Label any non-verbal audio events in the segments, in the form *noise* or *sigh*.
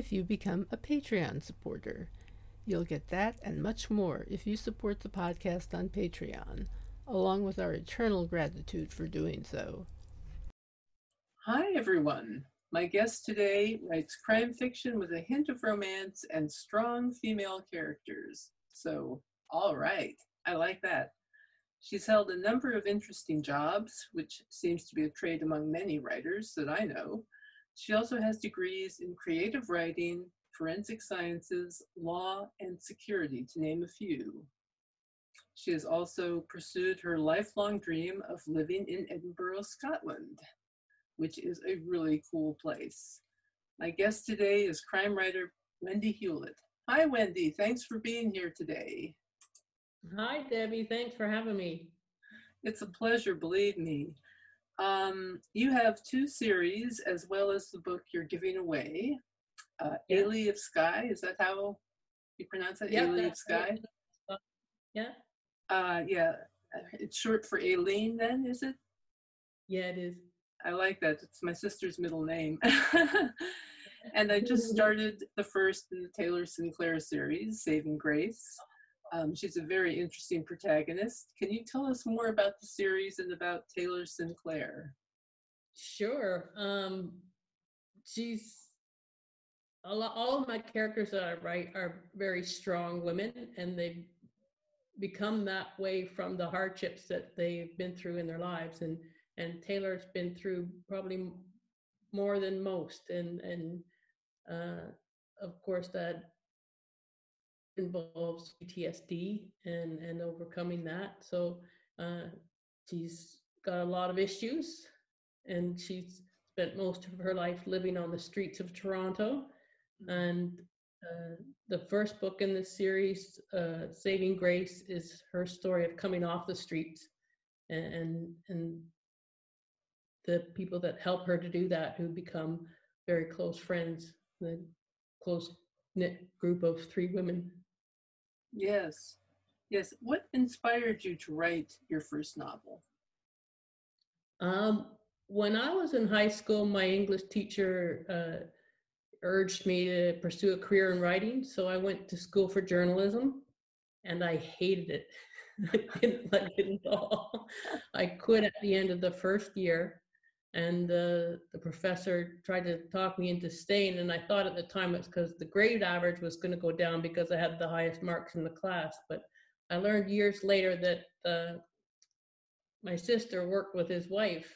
if you become a Patreon supporter. You'll get that and much more if you support the podcast on Patreon, along with our eternal gratitude for doing so. Hi, everyone. My guest today writes crime fiction with a hint of romance and strong female characters. So, all right, I like that. She's held a number of interesting jobs, which seems to be a trait among many writers that I know. She also has degrees in creative writing, forensic sciences, law, and security, to name a few. She has also pursued her lifelong dream of living in Edinburgh, Scotland, which is a really cool place. My guest today is crime writer Wendy Hewlett. Hi, Wendy. Thanks for being here today. Hi, Debbi. Thanks for having me. It's a pleasure, believe me. Um, you have two series as well as the book you're giving away. Uh, yeah. Ailey of Skye, is that how you pronounce it? Yeah, Ailey of? Right. Yeah. Uh, yeah. It's short for Aileen, then, is it? Yeah, it is. I like that. It's my sister's middle name. *laughs* and I just *laughs* started the first in the Taylor Sinclair series, Saving Grace. Um, she's a very interesting protagonist. Can you tell us more about the series and about Taylor Sinclair? Sure. Um, she's a lot, all of my characters that I write are very strong women, and they've become that way from the hardships that they've been through in their lives. And and Taylor's been through probably more than most, and and uh, of course that involves PTSD and and overcoming that. So uh, she's got a lot of issues, and she's spent most of her life living on the streets of Toronto. And uh, the first book in this series, uh, Saving Grace, is her story of coming off the streets, and and the people that help her to do that, who become very close friends, the close knit group of three women Yes. Yes. What inspired you to write your first novel? Um, when I was in high school, my English teacher uh, urged me to pursue a career in writing. So I went to school for journalism and I hated it. *laughs* I didn't like it at all. I quit at the end of the first year and uh, the professor tried to talk me into staying and i thought at the time it's because the grade average was going to go down because i had the highest marks in the class but i learned years later that uh, my sister worked with his wife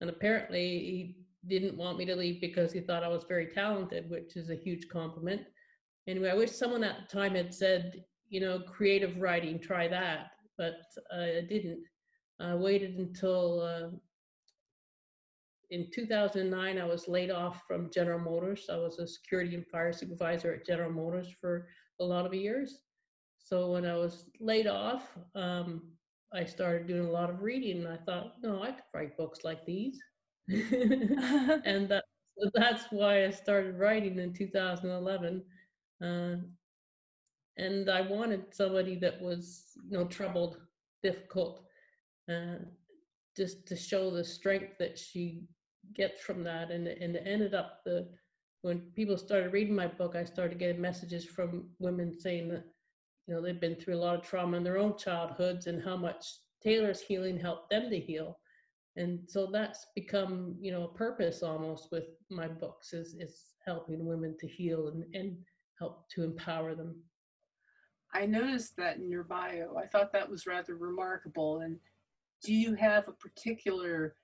and apparently he didn't want me to leave because he thought i was very talented which is a huge compliment. Anyway i wish someone at the time had said you know creative writing try that but uh, i didn't. I waited until uh, in 2009, I was laid off from General Motors. I was a security and fire supervisor at General Motors for a lot of years. So when I was laid off, um, I started doing a lot of reading, and I thought, no, I could write books like these. *laughs* *laughs* and that, that's why I started writing in 2011. Uh, and I wanted somebody that was, you know, troubled, difficult, uh, just to show the strength that she gets from that and and it ended up the when people started reading my book i started getting messages from women saying that you know they've been through a lot of trauma in their own childhoods and how much taylor's healing helped them to heal. And so that's become you know a purpose almost with my books is is helping women to heal and, and help to empower them. I noticed that in your bio i thought that was rather remarkable and do you have a particular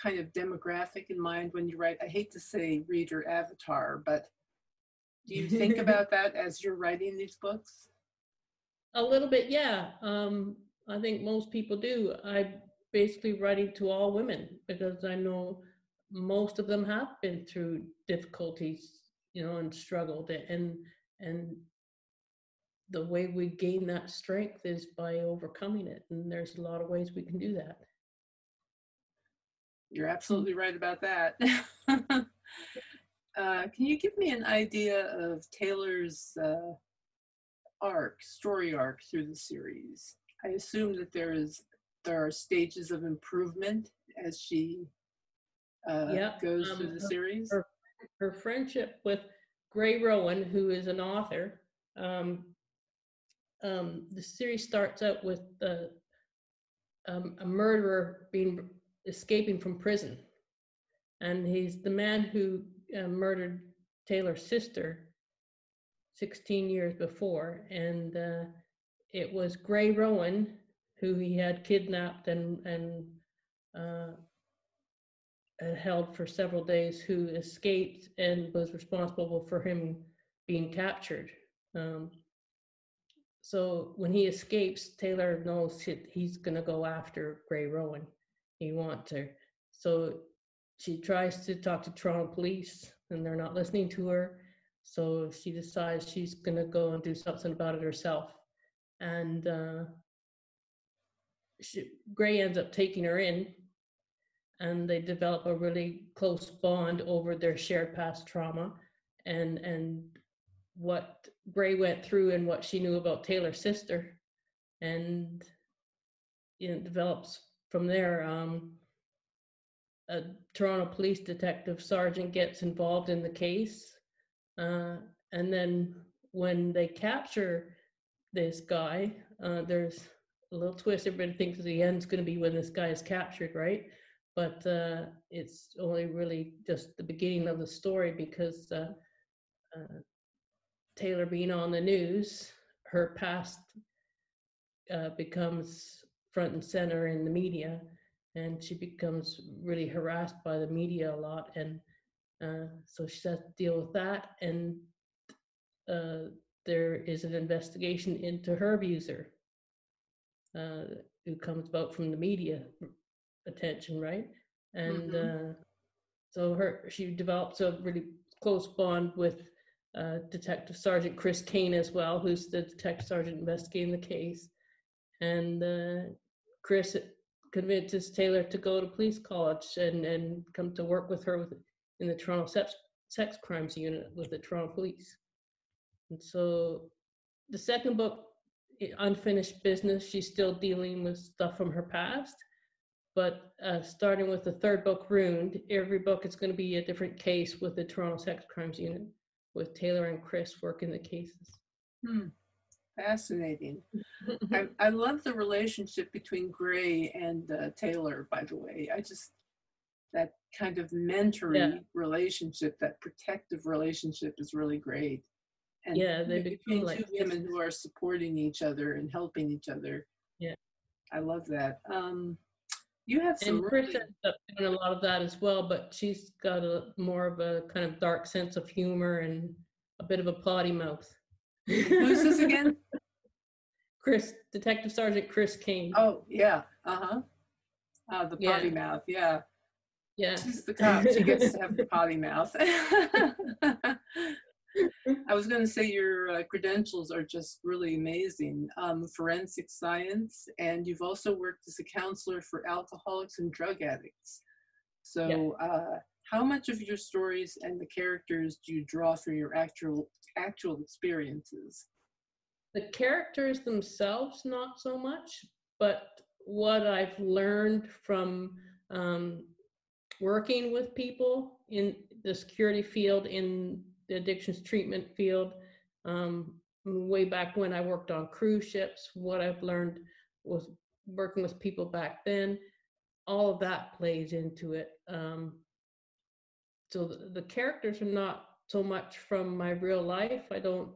kind of demographic in mind when you write? I hate to say reader avatar, but do you think *laughs* about that as you're writing these books? A little bit, yeah. Um, I think most people do. I basically writing to all women because I know most of them have been through difficulties you know, and struggled and and the way we gain that strength is by overcoming it. And there's a lot of ways we can do that. You're absolutely right about that. *laughs* uh, can you give me an idea of Taylor's uh, arc, story arc through the series? I assume that there is there are stages of improvement as she uh, yep. goes um, through the series. Her, her, friendship with Gray Rowan, who is an author, um, um, the series starts out with uh, um, a murderer being escaping from prison, and he's the man who uh, murdered Taylor's sister 16 years before, and uh, it was Gray Rowan who he had kidnapped and and uh, held for several days, who escaped and was responsible for him being captured. Um, so when he escapes, Taylor knows he's to go after Gray Rowan. He wants her. So she tries to talk to Toronto police, and they're not listening to her. So she decides she's to go and do something about it herself. And uh, she, Gray ends up taking her in, and they develop a really close bond over their shared past trauma and and what Gray went through and what she knew about Taylor's sister, and you know, develops from there. Um, a Toronto police detective sergeant gets involved in the case, uh, and then when they capture this guy, uh, there's a little twist. Everybody thinks the end's going to be when this guy is captured, right? But uh, it's only really just the beginning of the story because uh, uh, Taylor being on the news, her past uh, becomes front and center in the media, and she becomes really harassed by the media a lot, and uh, so she has to deal with that. And uh, there is an investigation into her abuser, uh, who comes about from the media attention, right? And mm-hmm. Uh, so her she develops a really close bond with uh, Detective Sergeant Chris Kane as well, who's the detective sergeant investigating the case. And uh, Chris convinces Taylor to go to police college and, and come to work with her with, in the Toronto sex, sex crimes unit with the Toronto police. And so the second book, Unfinished Business, she's still dealing with stuff from her past. But uh, starting with the third book, Ruined, every book is going to be a different case with the Toronto sex crimes unit with Taylor and Chris working the cases. Hmm. Fascinating. *laughs* I, I, love the relationship between Gray and uh, Taylor, by the way. I just, that kind of mentoring yeah. relationship, that protective relationship is really great. And yeah, they between like two women who are supporting each other and helping each other. Yeah. I love that. Um, you have some. And Chris really... ends up doing a lot of that as well, but she's got a more of a kind of dark sense of humor and a bit of a potty mouth. Who's this *laughs* again? Chris, Detective Sergeant Chris Kane. Oh yeah, uh huh. Uh, the potty yeah. mouth, yeah. Yeah. She's the cop. She gets to have the potty mouth. *laughs* I was going to say your uh, credentials are just really amazing. Um, forensic science, and you've also worked as a counselor for alcoholics and drug addicts. So, yeah. uh, how much of your stories and the characters do you draw from your actual actual experiences? The characters themselves, not so much, but what I've learned from um, working with people in the security field in the addictions treatment field. Um, way back when I worked on cruise ships, what I've learned was working with people back then. All of that plays into it. Um, so the, the characters are not so much from my real life. I don't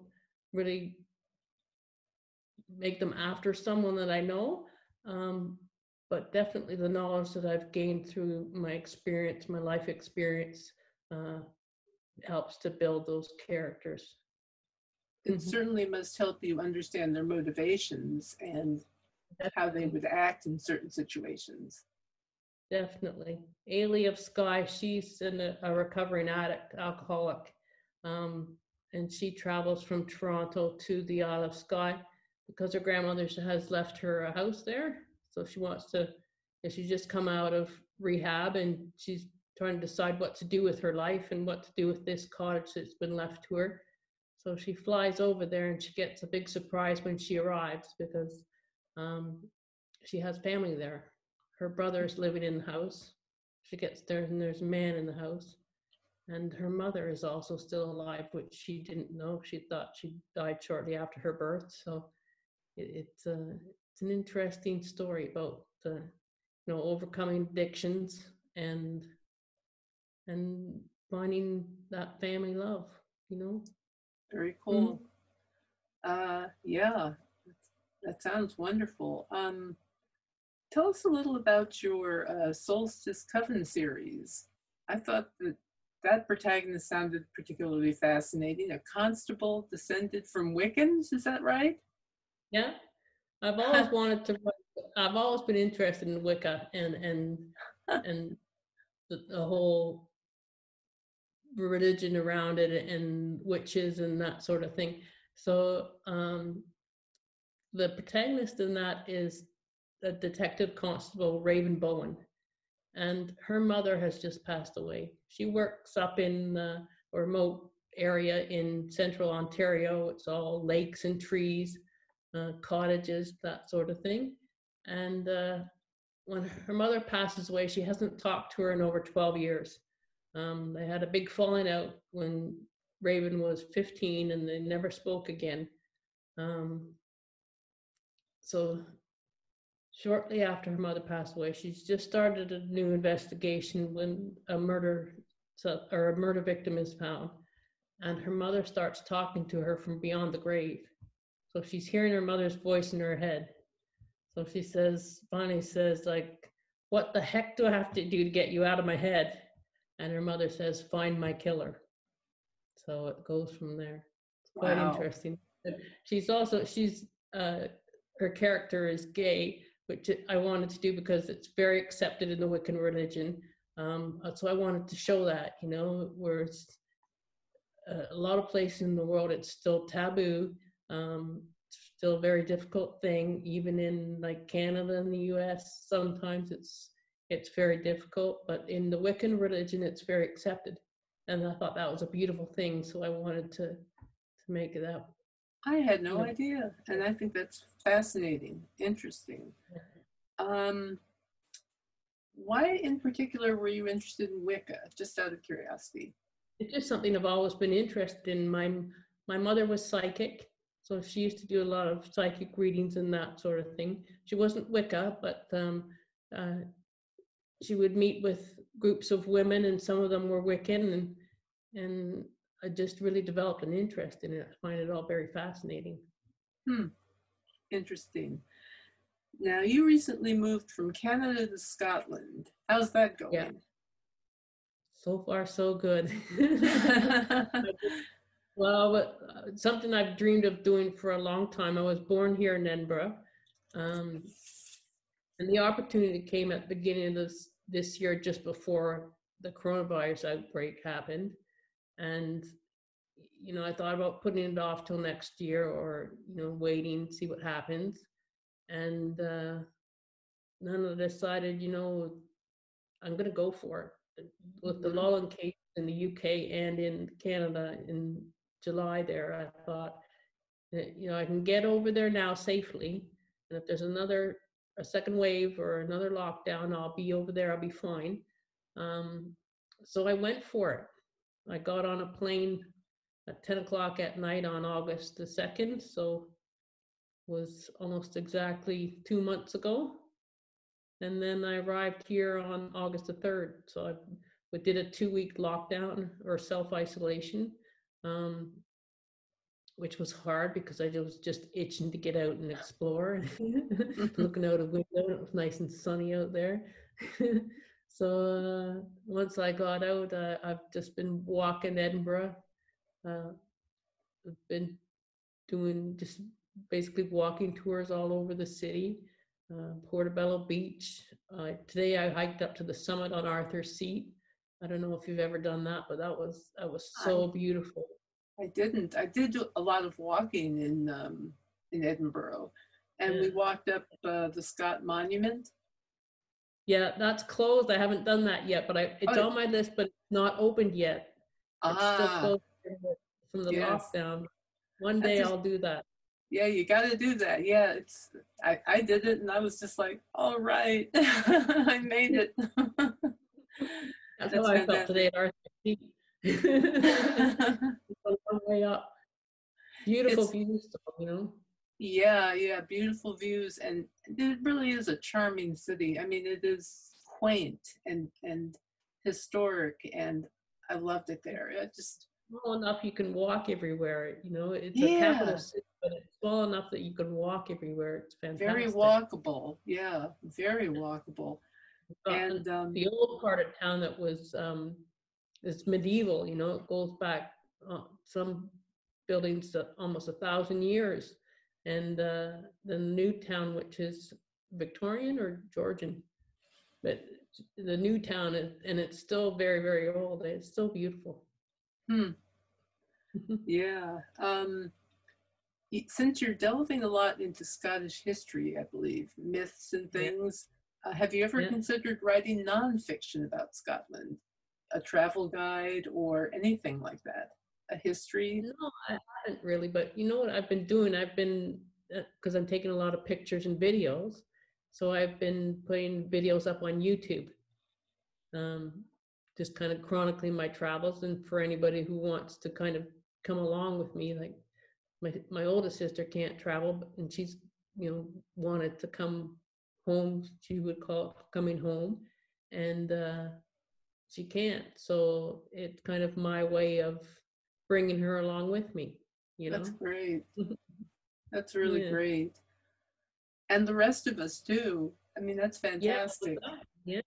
really make them after someone that I know. Um, but definitely the knowledge that I've gained through my experience, my life experience, uh, helps to build those characters. It mm-hmm. certainly must help you understand their motivations and how they would act in certain situations. Definitely. Ailey of Skye, she's in a, a recovering addict, alcoholic. Um, and she travels from Toronto to the Isle of Skye because her grandmother has left her a house there. So she wants to, and she's just come out of rehab and she's trying to decide what to do with her life and what to do with this cottage that's been left to her. So she flies over there and she gets a big surprise when she arrives because um, she has family there. Her brother is living in the house. She gets there and there's a man in the house. And her mother is also still alive, which she didn't know. She thought she died shortly after her birth. So it, it's, a, it's an interesting story about the, you know, overcoming addictions and and finding that family love, you know. Very cool. Mm-hmm. Uh, yeah, that sounds wonderful. Um, tell us a little about your uh, Solstice Coven series. I thought that that protagonist sounded particularly fascinating. A constable descended from Wiccans, is that right? Yeah, I've *laughs* always wanted to. I've always been interested in Wicca and and *laughs* and the, the whole religion around it and witches and that sort of thing. So um, the protagonist in that is the detective constable Raven Bowen, and her mother has just passed away. She works up in a remote area in central Ontario. It's all lakes and trees, uh, cottages, that sort of thing. And uh, when her mother passes away, she hasn't talked to her in over 12 years. Um, they had a big falling out when Raven was 15 and they never spoke again. Um, so shortly after her mother passed away, she's just started a new investigation when a murder or a murder victim is found. And her mother starts talking to her from beyond the grave. So she's hearing her mother's voice in her head. So she says, Bonnie says, like, what the heck do I have to do to get you out of my head? And her mother says, "Find my killer." So it goes from there. It's quite wow. interesting. She's also she's uh, her character is gay, which I wanted to do because it's very accepted in the Wiccan religion. Um, so I wanted to show that, you know, where it's uh, a lot of places in the world it's still taboo. Um, still a very difficult thing, even in like Canada and the U.S. Sometimes it's it's very difficult, but in the Wiccan religion, it's very accepted. And I thought that was a beautiful thing, so I wanted to to make it up. I had no idea, and I think that's fascinating, interesting. Um, why, in particular, were you interested in Wicca? Just out of curiosity. It's just something I've always been interested in. My my mother was psychic, so she used to do a lot of psychic readings and that sort of thing. She wasn't Wicca, but um, uh, she would meet with groups of women and some of them were Wiccan and and I just really developed an interest in it. I find it all very fascinating. Hmm. Interesting. Now you recently moved from Canada to Scotland. How's that going? Yeah. So far, so good. *laughs* well, uh, something I've dreamed of doing for a long time. I was born here in Edinburgh. Um, and the opportunity came at the beginning of this this year just before the coronavirus outbreak happened. And you know i thought about putting it off till next year or you know waiting see what happens. And uh then i decided you know i'm going to go for it. With the mm-hmm. lull in case in the uk and in canada in july there i thought that, you know i can get over there now safely. And if there's another a second wave or another lockdown, I'll be over there, I'll be fine. Um, so I went for it. I got on a plane at 10 o'clock at night on August the 2nd, so was almost exactly two months ago. And then I arrived here on August the 3rd. So I did a two week lockdown or self isolation. Um, which was hard because I was just itching to get out and *laughs* explore. *laughs* Looking out a window, it was nice and sunny out there. *laughs* so uh, once I got out, uh, I've just been walking Edinburgh. Uh, I've been doing just basically walking tours all over the city. Uh, Portobello Beach. Uh, today I hiked up to the summit on Arthur's Seat. I don't know if you've ever done that, but that was that was so beautiful. I didn't. I did do a lot of walking in um, in Edinburgh, and we walked up uh, the Scott Monument. Yeah, that's closed. I haven't done that yet, but I it's Oh, on my list, but it's not opened yet. It's Ah, from the- Yes. lockdown. One day just- I'll do that. yeah, you got to do that. Yeah, it's. I I did it, and I was just like, all right, *laughs* I made it. *laughs* That's, That's how I felt today at. It's a long way up. Beautiful It's- views, though, you know. Yeah, yeah, beautiful views, and it really is a charming city. I mean, it is quaint and and historic, and I loved it there. It just Small enough you can walk everywhere. You know, it's a capital city, but it's small enough that you can walk everywhere. It's fantastic. very walkable. Yeah, very walkable. And um, the old part of town that was um it's medieval you know it goes back uh, some buildings to almost a thousand years and uh the new town which is victorian or georgian but the new town is, and it's still very very old it's still beautiful Hmm. *laughs* yeah, um, since you're delving a lot into Scottish history, I believe myths and Yeah. things, uh, have you ever Yeah. considered writing nonfiction about Scotland, a travel guide or anything like that? A history? no i haven't really but you know what i've been doing i've been because i'm taking a lot of pictures and videos so i've been putting videos up on youtube um, just kind of chronicling my travels and for anybody who wants to kind of come along with me like my my oldest sister can't travel and she's you know wanted to come home she would call coming home and uh she can't so it's kind of my way of bringing her along with me you know That's great. *laughs* That's really Yeah. great. And the rest of us too. I mean, that's fantastic. yeah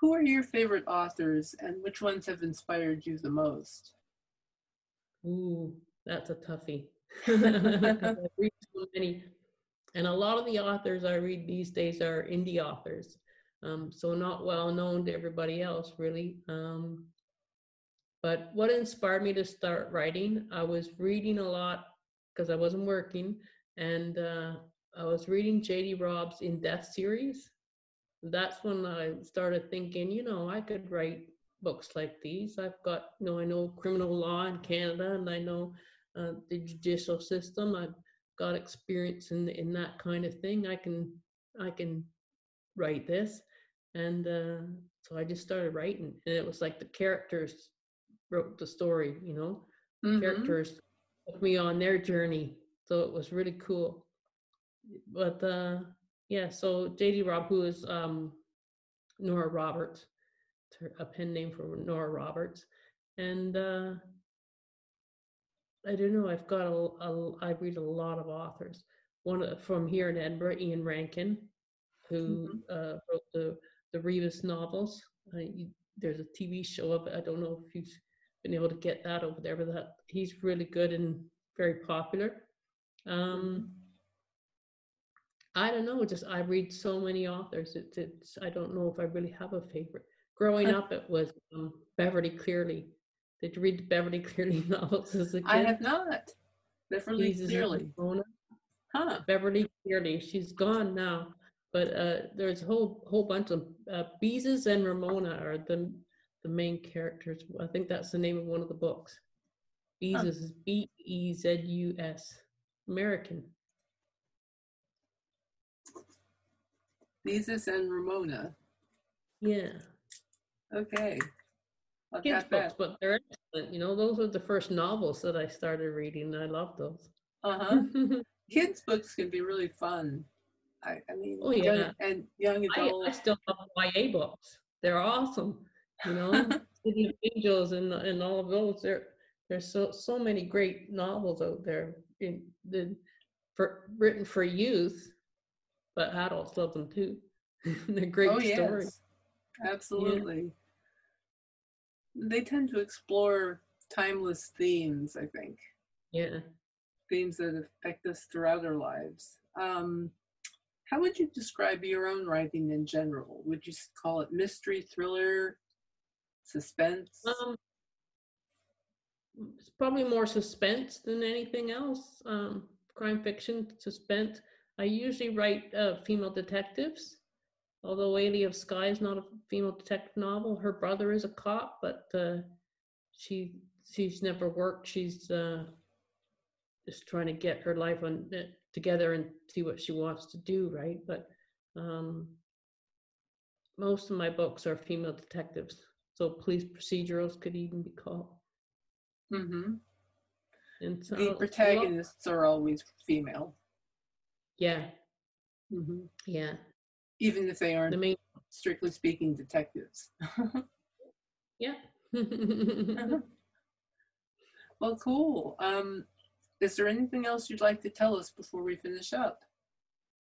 Who are your favorite authors and which ones have inspired you the most? Ooh, that's a toughie. *laughs* *laughs* I read so many, and a lot of the authors I read these days are indie authors, um, so not well known to everybody else, really. Um, but what inspired me to start writing? I was reading a lot because I wasn't working, and uh, I was reading J.D. Robb's In Death series. That's when I started thinking, you know, I could write books like these. I've got, you know, I know criminal law in Canada, and I know uh, the judicial system. I've got experience in in that kind of thing. I can I can write this, and uh, so I just started writing, and it was like the characters wrote the story. You know, Mhm. characters took me on their journey, so it was really cool. But uh, yeah, so J.D. Robb, who is um, Nora Roberts, a pen name for Nora Roberts, and uh, I don't know. I've got a, a I read a lot of authors. One from here in Edinburgh, Ian Rankin, who uh, wrote the the Rebus novels. Uh, you, there's a TV show of it. I don't know if you've been able to get that over there, but that he's really good and very popular. Um, I don't know. Just I read so many authors. It's it's. I don't know if I really have a favorite. Growing Huh. *laughs* up, it was um, Beverly Cleary. Did you read the Beverly Cleary *laughs* novels as a kid? I have not. Beverly Cleary. Huh. Beverly Cleary. She's gone now, but uh, there's a whole whole bunch of uh, Beezus and Ramona are the the main characters. I think that's the name of one of the books. Beezus is B E Z U S. American. Beezus and Ramona. Yeah. Okay. Kids books, that. but they're excellent. You know, those were the first novels that I started reading. I love those. Uh-huh. *laughs* Kids books can be really fun. I, I mean, Oh, yeah. and young I, I adults. still love YA books. They're awesome. You know, *laughs* City of Angels and and all of those. There, there's so so many great novels out there in the for written for youth, but adults love them too. *laughs* They're great oh stories. yes, absolutely. They tend to explore timeless themes. I think Yeah. themes that affect us throughout our lives. Um, how would you describe your own writing in general? Would you call it mystery, thriller, suspense? Um, it's probably more suspense than anything else. Um, crime fiction, suspense. I usually write uh, female detectives, although Ailey of Skye is not a female detective novel. Her brother is a cop, but uh, she she's never worked. She's uh, just trying to get her life on uh, together and see what she wants to do, right? But um, most of my books are female detectives, so police procedurals could even be called. Mm-hmm. And so, The protagonists are always female, yeah, Mm-hmm. yeah. even if they aren't, main, strictly speaking, detectives. *laughs* yeah. *laughs* well, cool. Um, is there anything else you'd like to tell us before we finish up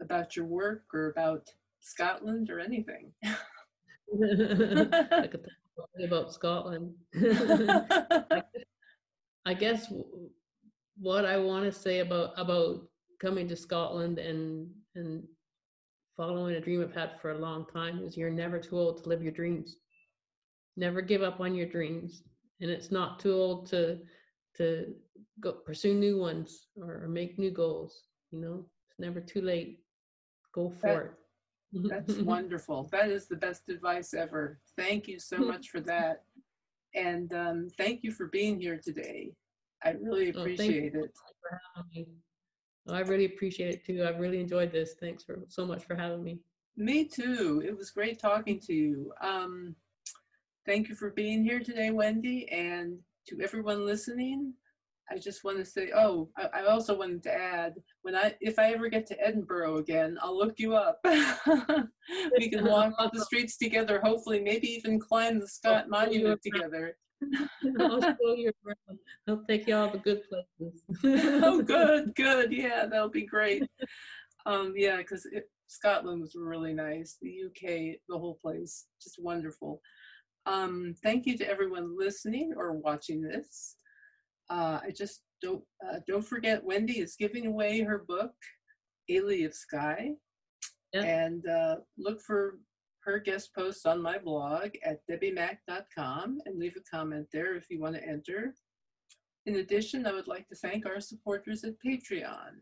about your work or about Scotland or anything? *laughs* I could talk about Scotland. *laughs* I guess what I want to say about about coming to Scotland and and following a dream I've had for a long time is you're never too old to live your dreams. Never give up on your dreams, and it's not too old to to go pursue new ones or, or make new goals. You know, it's never too late. Go for it. That's *laughs* wonderful. That is the best advice ever. Thank you so much for that. And um, thank you for being here today. I really Oh, thank appreciate you it. for having me. I really appreciate it too. I've really enjoyed this. Thanks for so much for having me. Me too. It was great talking to you. Um, thank you for being here today, Wendy. And to everyone listening, I just want to say, oh, I, I also wanted to add, when I, if I ever get to Edinburgh again, I'll look you up. *laughs* we can walk the streets together, hopefully, maybe even climb the Scott Monument together. *laughs* I'll show you around. I'll take you all the good places. *laughs* oh, good, good. Yeah, that'll be great. Um, yeah, because Scotland was really nice. The UK, the whole place, just wonderful. Um, thank you to everyone listening or watching this. Uh, I just don't uh, don't forget Wendy is giving away her book, Ailey of Skye, Yeah. and uh, look for her guest post on my blog at debbimack.com and leave a comment there if you want to enter. In addition, I would like to thank our supporters at Patreon.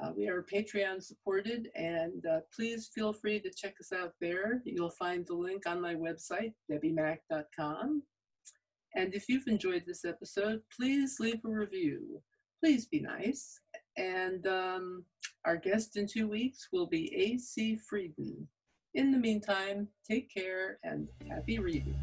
Uh, we are Patreon supported, and uh, please feel free to check us out there. You'll find the link on my website, debbimack.com. And if you've enjoyed this episode, please leave a review. Please be nice. And um, our guest in two weeks will be A.C. Frieden. In the meantime, take care and happy reading.